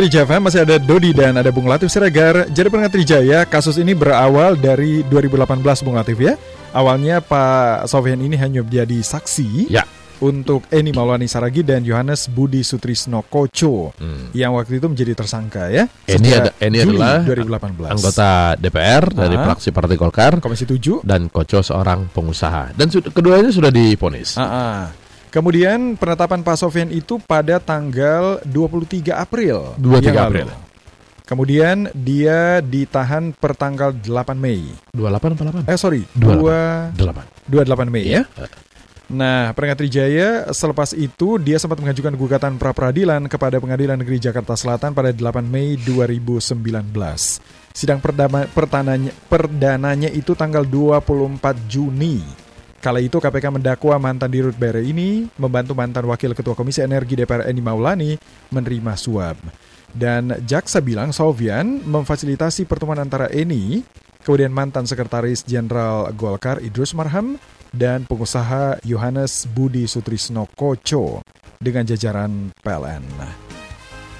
Trijaya masih ada Dodi dan ada Bung Latif Siregar. Jadi pendengar Trijaya, kasus ini berawal dari 2018 Bung Latif ya. Awalnya Pak Sofian ini hanya menjadi saksi Ya. untuk Eni Maulani Saragi dan Yohanes Budi Sutrisno Koco Hmm. yang waktu itu menjadi tersangka ya. Eni sejak ada- Eni Juli adalah 2018. Anggota DPR dari Ah. fraksi Partai Golkar Komisi 7. dan Koco seorang pengusaha. Dan keduanya sudah diponis. Ah, ah. Kemudian penetapan Pak Sofian itu pada tanggal 23 April. 23 yang April. lalu. Kemudian dia ditahan per tanggal 8 Mei. 28 apa 8? Eh sorry, 28. 2 8. 28 Mei ya. Eh, Nah, Peringat Trijaya selepas itu dia sempat mengajukan gugatan pra peradilan kepada Pengadilan Negeri Jakarta Selatan pada 8 Mei 2019. Sidang perdama, pertananya, perdananya itu tanggal 24 Juni. Kala itu KPK mendakwa mantan Dirut BRI ini membantu mantan Wakil Ketua Komisi Energi DPR Eni Maulani menerima suap. Dan jaksa bilang Sofian memfasilitasi pertemuan antara Eni, kemudian mantan Sekretaris Jenderal Golkar Idrus Marham, dan pengusaha Yohanes Budi Sutrisno Koco dengan jajaran PLN.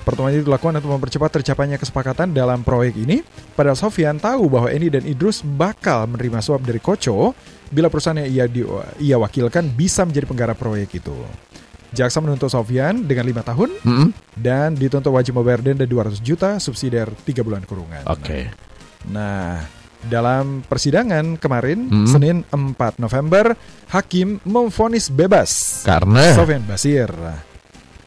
Pertemuan itu dilakukan untuk mempercepat tercapainya kesepakatan dalam proyek ini. Padahal Sofian tahu bahwa Eni dan Idrus bakal menerima suap dari Koco bila perusahaan yang ia, di, ia wakilkan bisa menjadi penggarap proyek itu. Jaksa menuntut Sofian dengan lima tahun mm-mm. dan dituntut wajib membayar denda 200 juta subsidiar 3 bulan kurungan. Oke. Nah, dalam persidangan kemarin, Hmm. Senin 4 November, hakim memvonis bebas Karena Sofian Basir.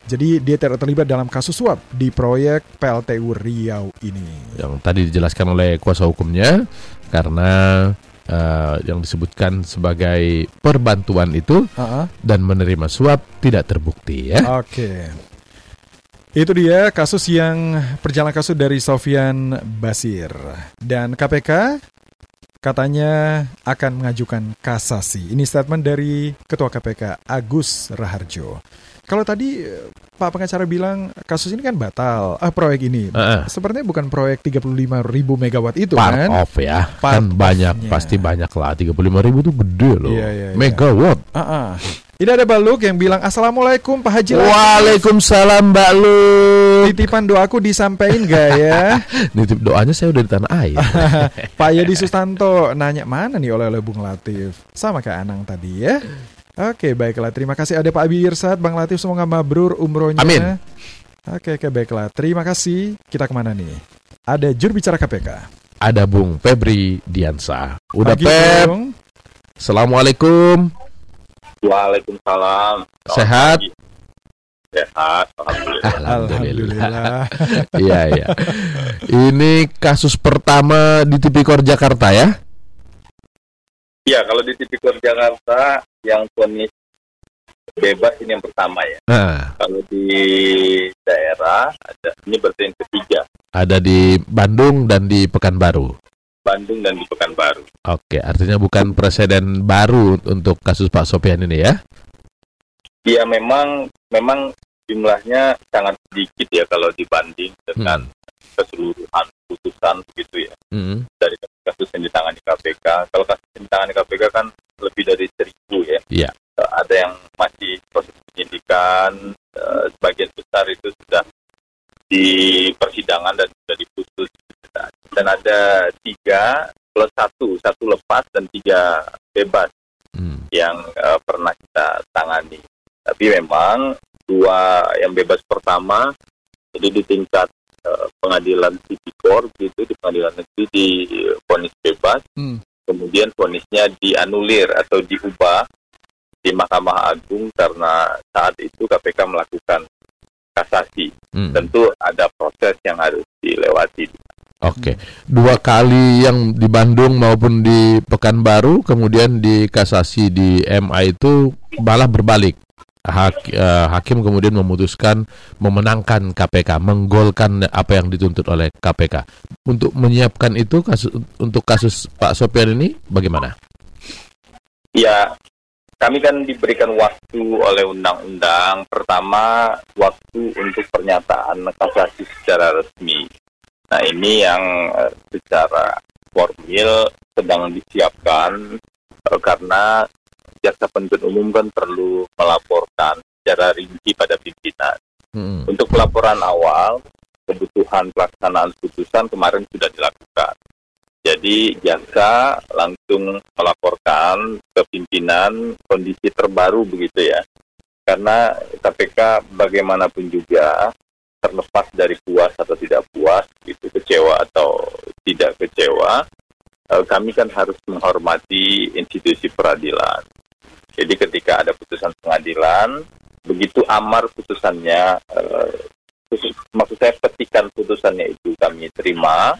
Jadi dia tidak terlibat dalam kasus suap di proyek PLTU Riau ini. yang tadi dijelaskan oleh kuasa hukumnya karena eh, yang disebutkan sebagai perbantuan itu Ah, ah. dan menerima suap tidak terbukti ya. Oke. Itu dia kasus yang perjalanan kasus dari Sofian Basir. Dan KPK katanya akan mengajukan kasasi. Ini statement dari Ketua KPK Agus Raharjo. Kalau tadi eh, Pak pengacara bilang kasus ini kan batal, ah proyek ini. Heeh. Sepertinya bukan proyek 35 ribu megawatt itu Part kan? of ya, Part kan banyak of-nya. pasti banyak lah. 35 ribu tuh gede loh. Iya, iya, iya. Megawatt. Ah, ah. Ini ada Baluk yang bilang Assalamualaikum Pak Haji. Waalaikumsalam Mbak Lu. Titipan doaku disampaikan gak ya? Nitip doanya saya udah di tanah air. Pak Yadi Sustanto nanya mana nih oleh oleh Bung Latif Sama kayak Anang tadi ya Oke baiklah terima kasih ada Pak Abi Irsad Bang Latif semoga mabrur umrohnya Amin. Oke oke baiklah terima kasih Kita ke mana nih Ada juru bicara KPK Ada Bung Febri Diansa. Udah Pagi, Pep. Bung. Assalamualaikum. Waalaikumsalam. Selamat Sehat? pagi. Sehat, alhamdulillah. Alhamdulillah Iya iya. Ini kasus pertama di Tipikor Jakarta ya? Iya, kalau di Tipikor Jakarta yang vonis bebas ini yang pertama ya. Nah, Kalau di daerah ada ini berarti yang ketiga, ada di Bandung dan di Pekanbaru. Bandung dan di Pekanbaru. Oke, artinya bukan presiden baru untuk kasus Pak Sofian ini ya? Iya, memang memang jumlahnya sangat sedikit ya kalau dibanding dengan keseluruhan putusan begitu ya Hmm. dari kasus yang ditangani KPK. Kalau kasus yang ditangani KPK kan lebih dari seribu ya. Iya. Eh, Ada yang masih proses penyidikan, eh, sebagian besar itu sudah di persidangan dan sudah diputus. Dan ada tiga plus satu, satu lepas dan tiga bebas Hmm. yang eh, pernah kita tangani. Tapi memang dua yang bebas pertama jadi di tingkat pengadilan tipikor gitu di pengadilan negeri di vonis bebas, Hmm. Kemudian vonisnya dianulir atau diubah di Mahkamah Agung karena saat itu KPK melakukan kasasi. Hmm. Tentu ada proses yang harus dilewati. Oke, dua kali yang di Bandung maupun di Pekanbaru, kemudian di kasasi di MA itu malah berbalik. Hak- eh, hakim kemudian memutuskan memenangkan KPK, menggolkan apa yang dituntut oleh KPK. Untuk menyiapkan itu kasus untuk kasus Pak Sofian ini bagaimana? Ya, kami kan diberikan waktu oleh undang-undang. Pertama, waktu untuk pernyataan kasasi secara resmi. Nah, ini yang eh, secara formil sedang disiapkan eh, karena jaksa penuntut umum kan perlu melaporkan secara rinci pada pimpinan. Hmm. Untuk pelaporan awal, kebutuhan pelaksanaan putusan kemarin sudah dilakukan. Jadi jaksa langsung melaporkan ke pimpinan kondisi terbaru begitu ya. Karena KPK bagaimanapun juga terlepas dari puas atau tidak puas, itu kecewa atau tidak kecewa, eh, kami kan harus menghormati institusi peradilan. Jadi ketika ada putusan pengadilan, begitu amar putusannya, eh, maksud saya petikan putusannya itu kami terima,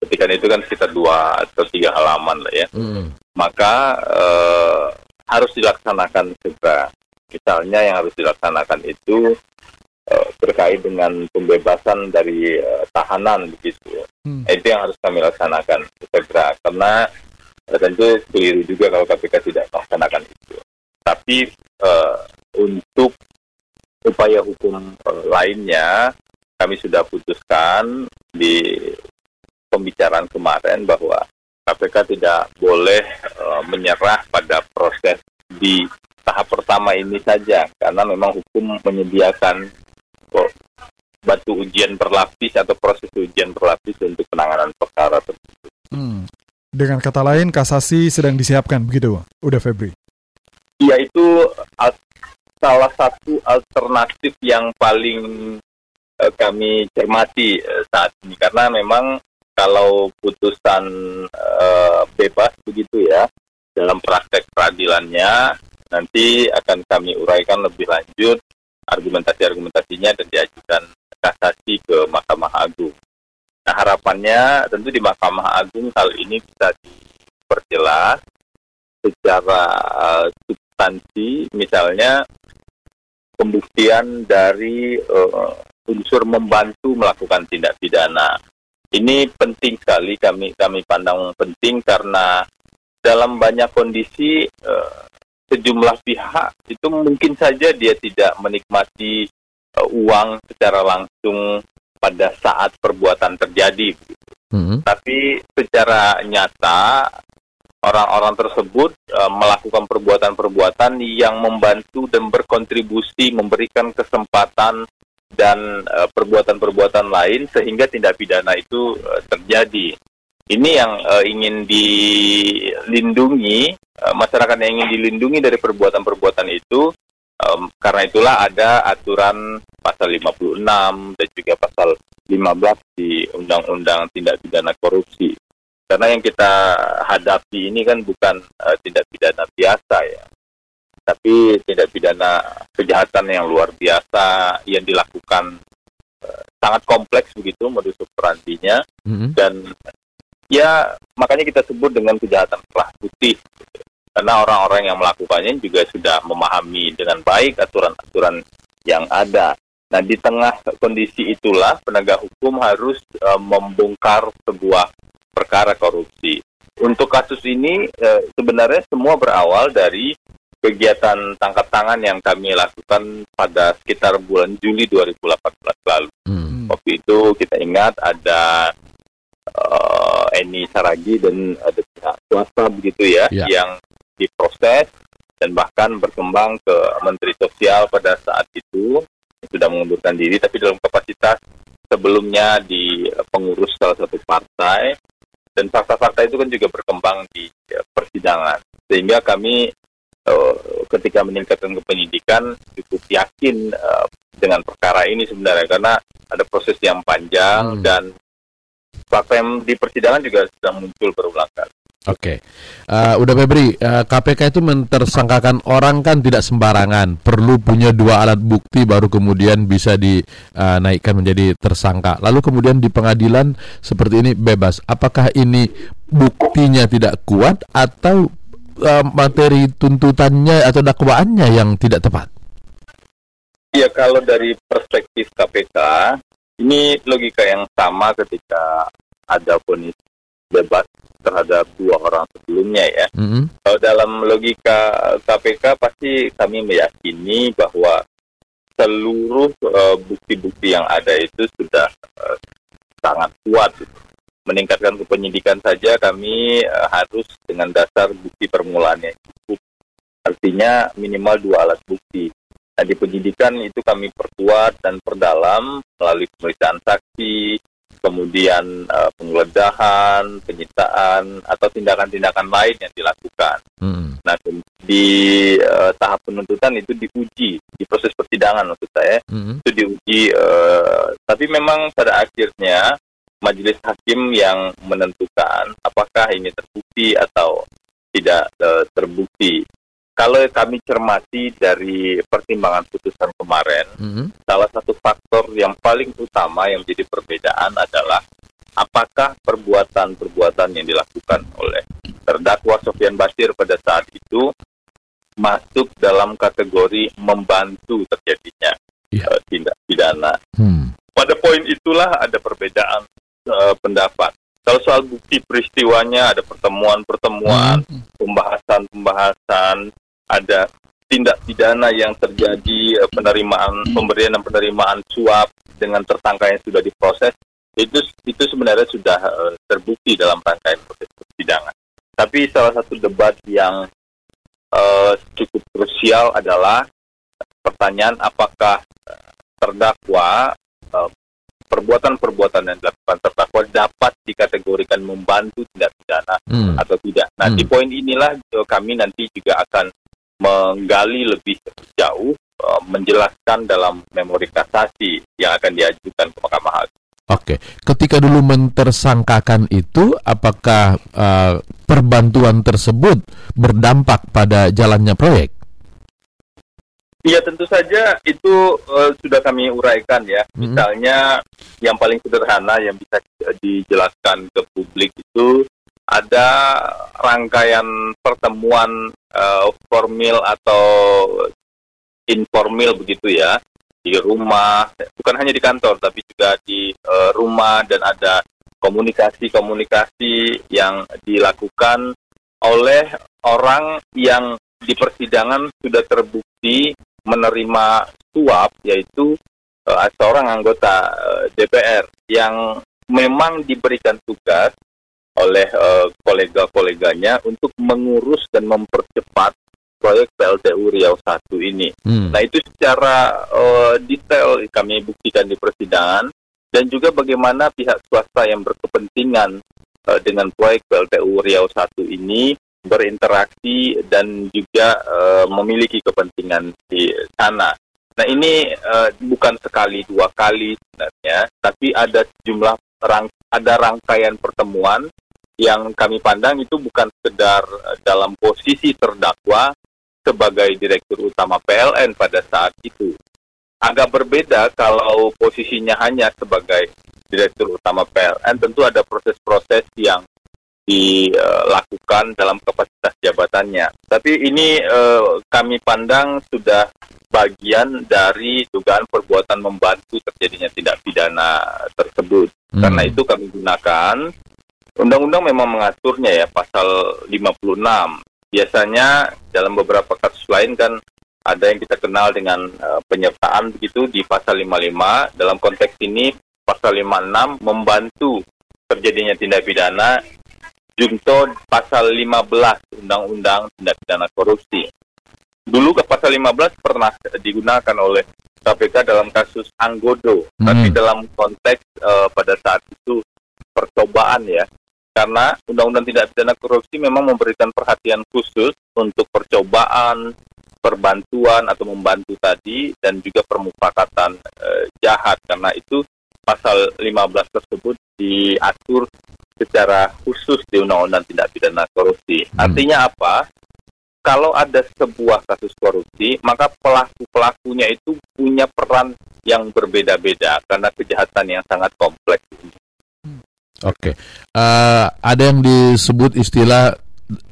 petikan itu kan sekitar dua atau tiga halaman lah ya, Mm. maka eh, harus dilaksanakan segera. Misalnya yang harus dilaksanakan itu eh, terkait dengan pembebasan dari eh, tahanan begitu. Hmm. Itu yang harus kami laksanakan segera karena tentu keliru juga kalau KPK tidak melaksanakan. Tapi eh, untuk upaya hukum eh, lainnya kami sudah putuskan di pembicaraan kemarin bahwa KPK tidak boleh eh, menyerah pada proses di tahap pertama ini saja karena memang hukum menyediakan kok batu ujian berlapis atau proses ujian berlapis untuk penanganan perkara tersebut. Hmm. Dengan kata lain, kasasi sedang disiapkan begitu, udah Febri. Ya itu al- salah satu alternatif yang paling eh, kami cermati eh, saat ini karena memang kalau putusan eh, bebas begitu ya dalam praktek peradilannya nanti akan kami uraikan lebih lanjut argumentasi-argumentasinya dan diajukan kasasi ke Mahkamah Agung. Nah harapannya tentu di Mahkamah Agung hal ini bisa diperjelas secara eh, substansi misalnya pembuktian dari eh, unsur membantu melakukan tindak pidana. Ini penting sekali kami kami pandang penting karena dalam banyak kondisi eh, sejumlah pihak itu mungkin saja dia tidak menikmati eh, uang secara langsung pada saat perbuatan terjadi Mm. tapi secara nyata orang-orang tersebut eh, melakukan perbuatan-perbuatan yang membantu dan berkontribusi memberikan kesempatan dan eh, perbuatan-perbuatan lain sehingga tindak pidana itu eh, terjadi. Ini yang ingin dilindungi masyarakat yang ingin dilindungi dari perbuatan-perbuatan itu em, karena itulah ada aturan pasal 56 dan juga pasal 15 di Undang-Undang Tindak Pidana Korupsi. Karena yang kita hadapi ini kan bukan eh, tindak pidana biasa ya, tapi tindak pidana kejahatan yang luar biasa yang dilakukan eh, sangat kompleks begitu modus operandinya Mm. dan ya makanya kita sebut dengan kejahatan kelas putih gitu. karena orang-orang yang melakukannya juga sudah memahami dengan baik aturan-aturan yang ada. Nah di tengah kondisi itulah penegak hukum harus eh, membongkar sebuah perkara korupsi. Untuk kasus ini eh, sebenarnya semua berawal dari kegiatan tangkap tangan yang kami lakukan pada sekitar bulan Juli 2018 lalu. Mm. Waktu itu kita ingat ada eh, Eni Saragi dan ada pihak swasta begitu ya, Ya. yang diproses dan bahkan berkembang ke Menteri Sosial pada saat itu sudah mengundurkan diri tapi dalam kapasitas sebelumnya di eh, pengurus salah satu partai dan fakta-fakta itu kan juga berkembang di eh, persidangan sehingga kami eh, ketika meningkatkan kepenyidikan cukup yakin eh, dengan perkara ini sebenarnya karena ada proses yang panjang Hmm. dan fakta yang di persidangan juga sudah muncul berulang kali. Oke, Eh, udah Febri, eh, KPK itu mentersangkakan orang kan tidak sembarangan, perlu punya dua alat bukti baru kemudian bisa dinaikkan menjadi tersangka. Lalu kemudian di pengadilan seperti ini bebas. Apakah ini buktinya tidak kuat atau eh, materi tuntutannya atau dakwaannya yang tidak tepat? Iya, kalau dari perspektif KPK, ini logika yang sama ketika ada vonis bebas terhadap dua orang sebelumnya ya. Mm-mm. Kalau dalam logika KPK pasti kami meyakini bahwa seluruh eh, bukti-bukti yang ada itu sudah eh, sangat kuat. Meningkatkan kepenyidikan saja kami eh, harus dengan dasar bukti permulaan yang cukup. Artinya minimal dua alat bukti. Nah, di penyidikan itu kami perkuat dan perdalam melalui pemeriksaan saksi, kemudian uh, penggeledahan, penyitaan, atau tindakan-tindakan lain yang dilakukan. Hmm. Nah, di uh, tahap penuntutan itu diuji di proses persidangan maksud saya Hmm. itu diuji. uh, tapi memang pada akhirnya majelis hakim yang menentukan apakah ini terbukti atau tidak uh, terbukti. Kalau kami cermati dari pertimbangan putusan kemarin, Hmm. salah satu faktor yang paling utama yang menjadi perbedaan adalah apakah perbuatan-perbuatan yang dilakukan oleh terdakwa Sofian Basir pada saat itu masuk dalam kategori membantu terjadinya Iya. eh, tindak pidana. Hmm. Pada poin itulah ada perbedaan eh, pendapat. Kalau soal bukti peristiwanya ada pertemuan-pertemuan, pembahasan-pembahasan, ada tindak pidana yang terjadi eh, penerimaan pemberian dan penerimaan suap dengan tersangka yang sudah diproses itu itu sebenarnya sudah eh, terbukti dalam rangkaian proses persidangan. Tapi salah satu debat yang eh, cukup krusial adalah pertanyaan apakah terdakwa eh, perbuatan-perbuatan yang dilakukan terdakwa dapat dikategorikan membantu tindak pidana Hmm. atau tidak. Nah, Hmm. di poin inilah kami nanti juga akan menggali lebih jauh, eh, menjelaskan dalam memori kasasi yang akan diajukan ke Mahkamah Agung. Oke, ketika dulu mentersangkakan itu, apakah uh, perbantuan tersebut berdampak pada jalannya proyek? Iya tentu saja itu eh, sudah kami uraikan ya. Mhm. Misalnya yang paling sederhana yang bisa dijelaskan ke publik itu ada rangkaian pertemuan eh, formil atau informal begitu ya di rumah, bukan hanya di kantor tapi juga di eh, rumah dan ada komunikasi-komunikasi yang dilakukan oleh orang yang di persidangan sudah terbukti menerima suap yaitu eh, seorang anggota eh, DPR yang memang diberikan tugas oleh eh, kolega-koleganya untuk mengurus dan mempercepat proyek PLTU Riau 1 ini. Hmm. Nah itu secara eh, detail kami buktikan di persidangan dan juga bagaimana pihak swasta yang berkepentingan eh, dengan proyek PLTU Riau 1 ini berinteraksi dan juga eh, memiliki kepentingan di sana. Nah ini eh, bukan sekali dua kali sebenarnya, tapi ada sejumlah rang ada rangkaian pertemuan yang kami pandang itu bukan sekedar eh, dalam posisi terdakwa sebagai direktur utama PLN pada saat itu. Agak berbeda kalau posisinya hanya sebagai direktur utama PLN, tentu ada proses-proses yang dilakukan dalam kapasitas jabatannya. Tapi ini eh, kami pandang sudah bagian dari dugaan perbuatan membantu terjadinya tindak pidana tersebut. Hmm. Karena itu kami gunakan undang-undang memang mengaturnya ya pasal 56. Biasanya dalam beberapa kasus lain kan ada yang kita kenal dengan eh, penyertaan begitu di pasal 55. Dalam konteks ini pasal 56 membantu terjadinya tindak pidana junto pasal 15 Undang-Undang Tindak Pidana Korupsi. Dulu ke pasal 15 pernah digunakan oleh KPK dalam kasus Anggodo, Hmm. tapi dalam konteks eh, pada saat itu percobaan ya. Karena Undang-Undang Tindak Pidana Korupsi memang memberikan perhatian khusus untuk percobaan, perbantuan atau membantu tadi dan juga permufakatan eh, jahat karena itu pasal 15 tersebut diatur secara khusus di Undang-Undang Tindak Pidana Korupsi. Hmm. Artinya apa? Kalau ada sebuah kasus korupsi, maka pelaku-pelakunya itu punya peran yang berbeda-beda karena kejahatan yang sangat kompleks. Oke, Eh, ada yang disebut istilah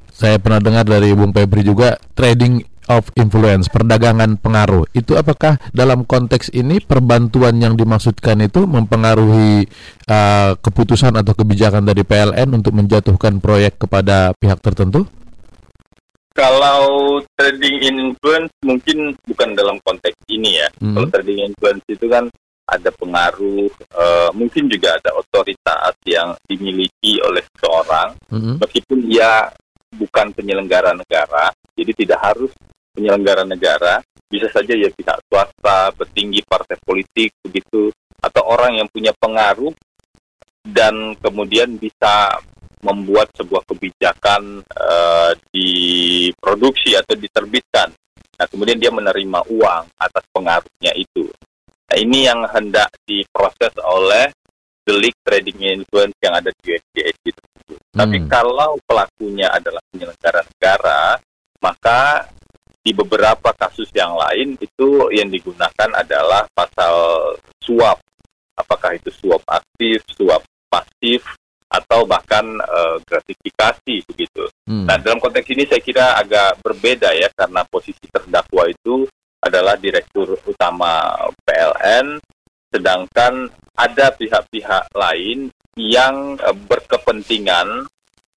saya pernah dengar dari Bung Febri juga trading of influence, perdagangan pengaruh. Itu apakah dalam konteks ini perbantuan yang dimaksudkan itu mempengaruhi eh, keputusan atau kebijakan dari PLN untuk menjatuhkan proyek kepada pihak tertentu? Kalau trading influence mungkin bukan dalam konteks ini ya. Mhm. Kalau trading influence itu kan ada pengaruh, eh, mungkin juga ada otoritas yang dimiliki oleh seseorang Mhm. meskipun dia bukan penyelenggara negara, jadi tidak harus penyelenggara negara, bisa saja ya pihak swasta, petinggi partai politik begitu atau orang yang punya pengaruh dan kemudian bisa membuat sebuah kebijakan uh, diproduksi atau diterbitkan. Nah, kemudian dia menerima uang atas pengaruhnya itu. Nah, ini yang hendak diproses oleh delik trading influence yang ada di USDS itu. Hmm. Tapi kalau pelakunya adalah penyelenggara negara, maka di beberapa kasus yang lain itu yang digunakan adalah pasal suap. Apakah itu suap aktif, suap pasif, atau bahkan uh, gratifikasi begitu. Hmm. Nah dalam konteks ini saya kira agak berbeda ya karena posisi terdakwa itu adalah direktur utama PLN, sedangkan ada pihak-pihak lain yang uh, berkepentingan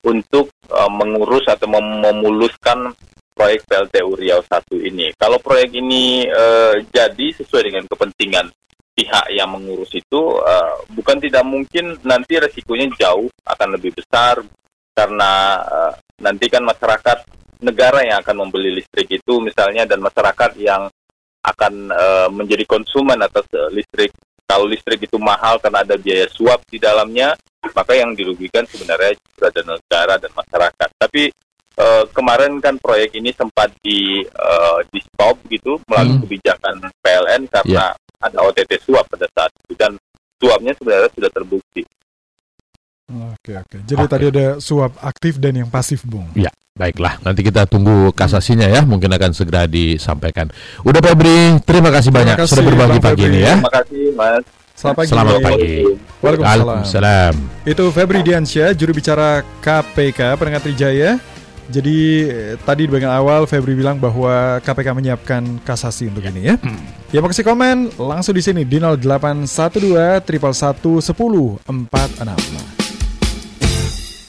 untuk uh, mengurus atau mem memuluskan proyek PLTU Riau 1 ini. Kalau proyek ini uh, jadi sesuai dengan kepentingan pihak yang mengurus itu, uh, bukan tidak mungkin nanti resikonya jauh akan lebih besar karena uh, nanti kan masyarakat negara yang akan membeli listrik itu misalnya dan masyarakat yang akan uh, menjadi konsumen atas uh, listrik. Kalau listrik itu mahal karena ada biaya suap di dalamnya, maka yang dirugikan sebenarnya ada negara dan masyarakat. Tapi Uh, kemarin kan proyek ini sempat di uh, di stop gitu melalui hmm. kebijakan PLN karena yeah. ada OTT suap pada saat itu dan suapnya sebenarnya sudah terbukti. Oke oke. Jadi okay. tadi ada suap aktif dan yang pasif, Bung. Ya, baiklah. Nanti kita tunggu kasasinya ya. Mungkin akan segera disampaikan. Udah Febri, terima kasih terima banyak kasih, sudah berbagi pagi ini ya. Terima kasih, Mas. Selamat pagi. Selamat pagi. Waalaikumsalam. Waalaikumsalam. Itu Febri Diansyah, juru bicara KPK Pendengar Trijaya. Jadi eh, tadi di bagian awal Febri bilang bahwa KPK menyiapkan kasasi untuk ini ya. Hmm. Ya mau kasih komen langsung di sini di 0812 triple 1 10 46.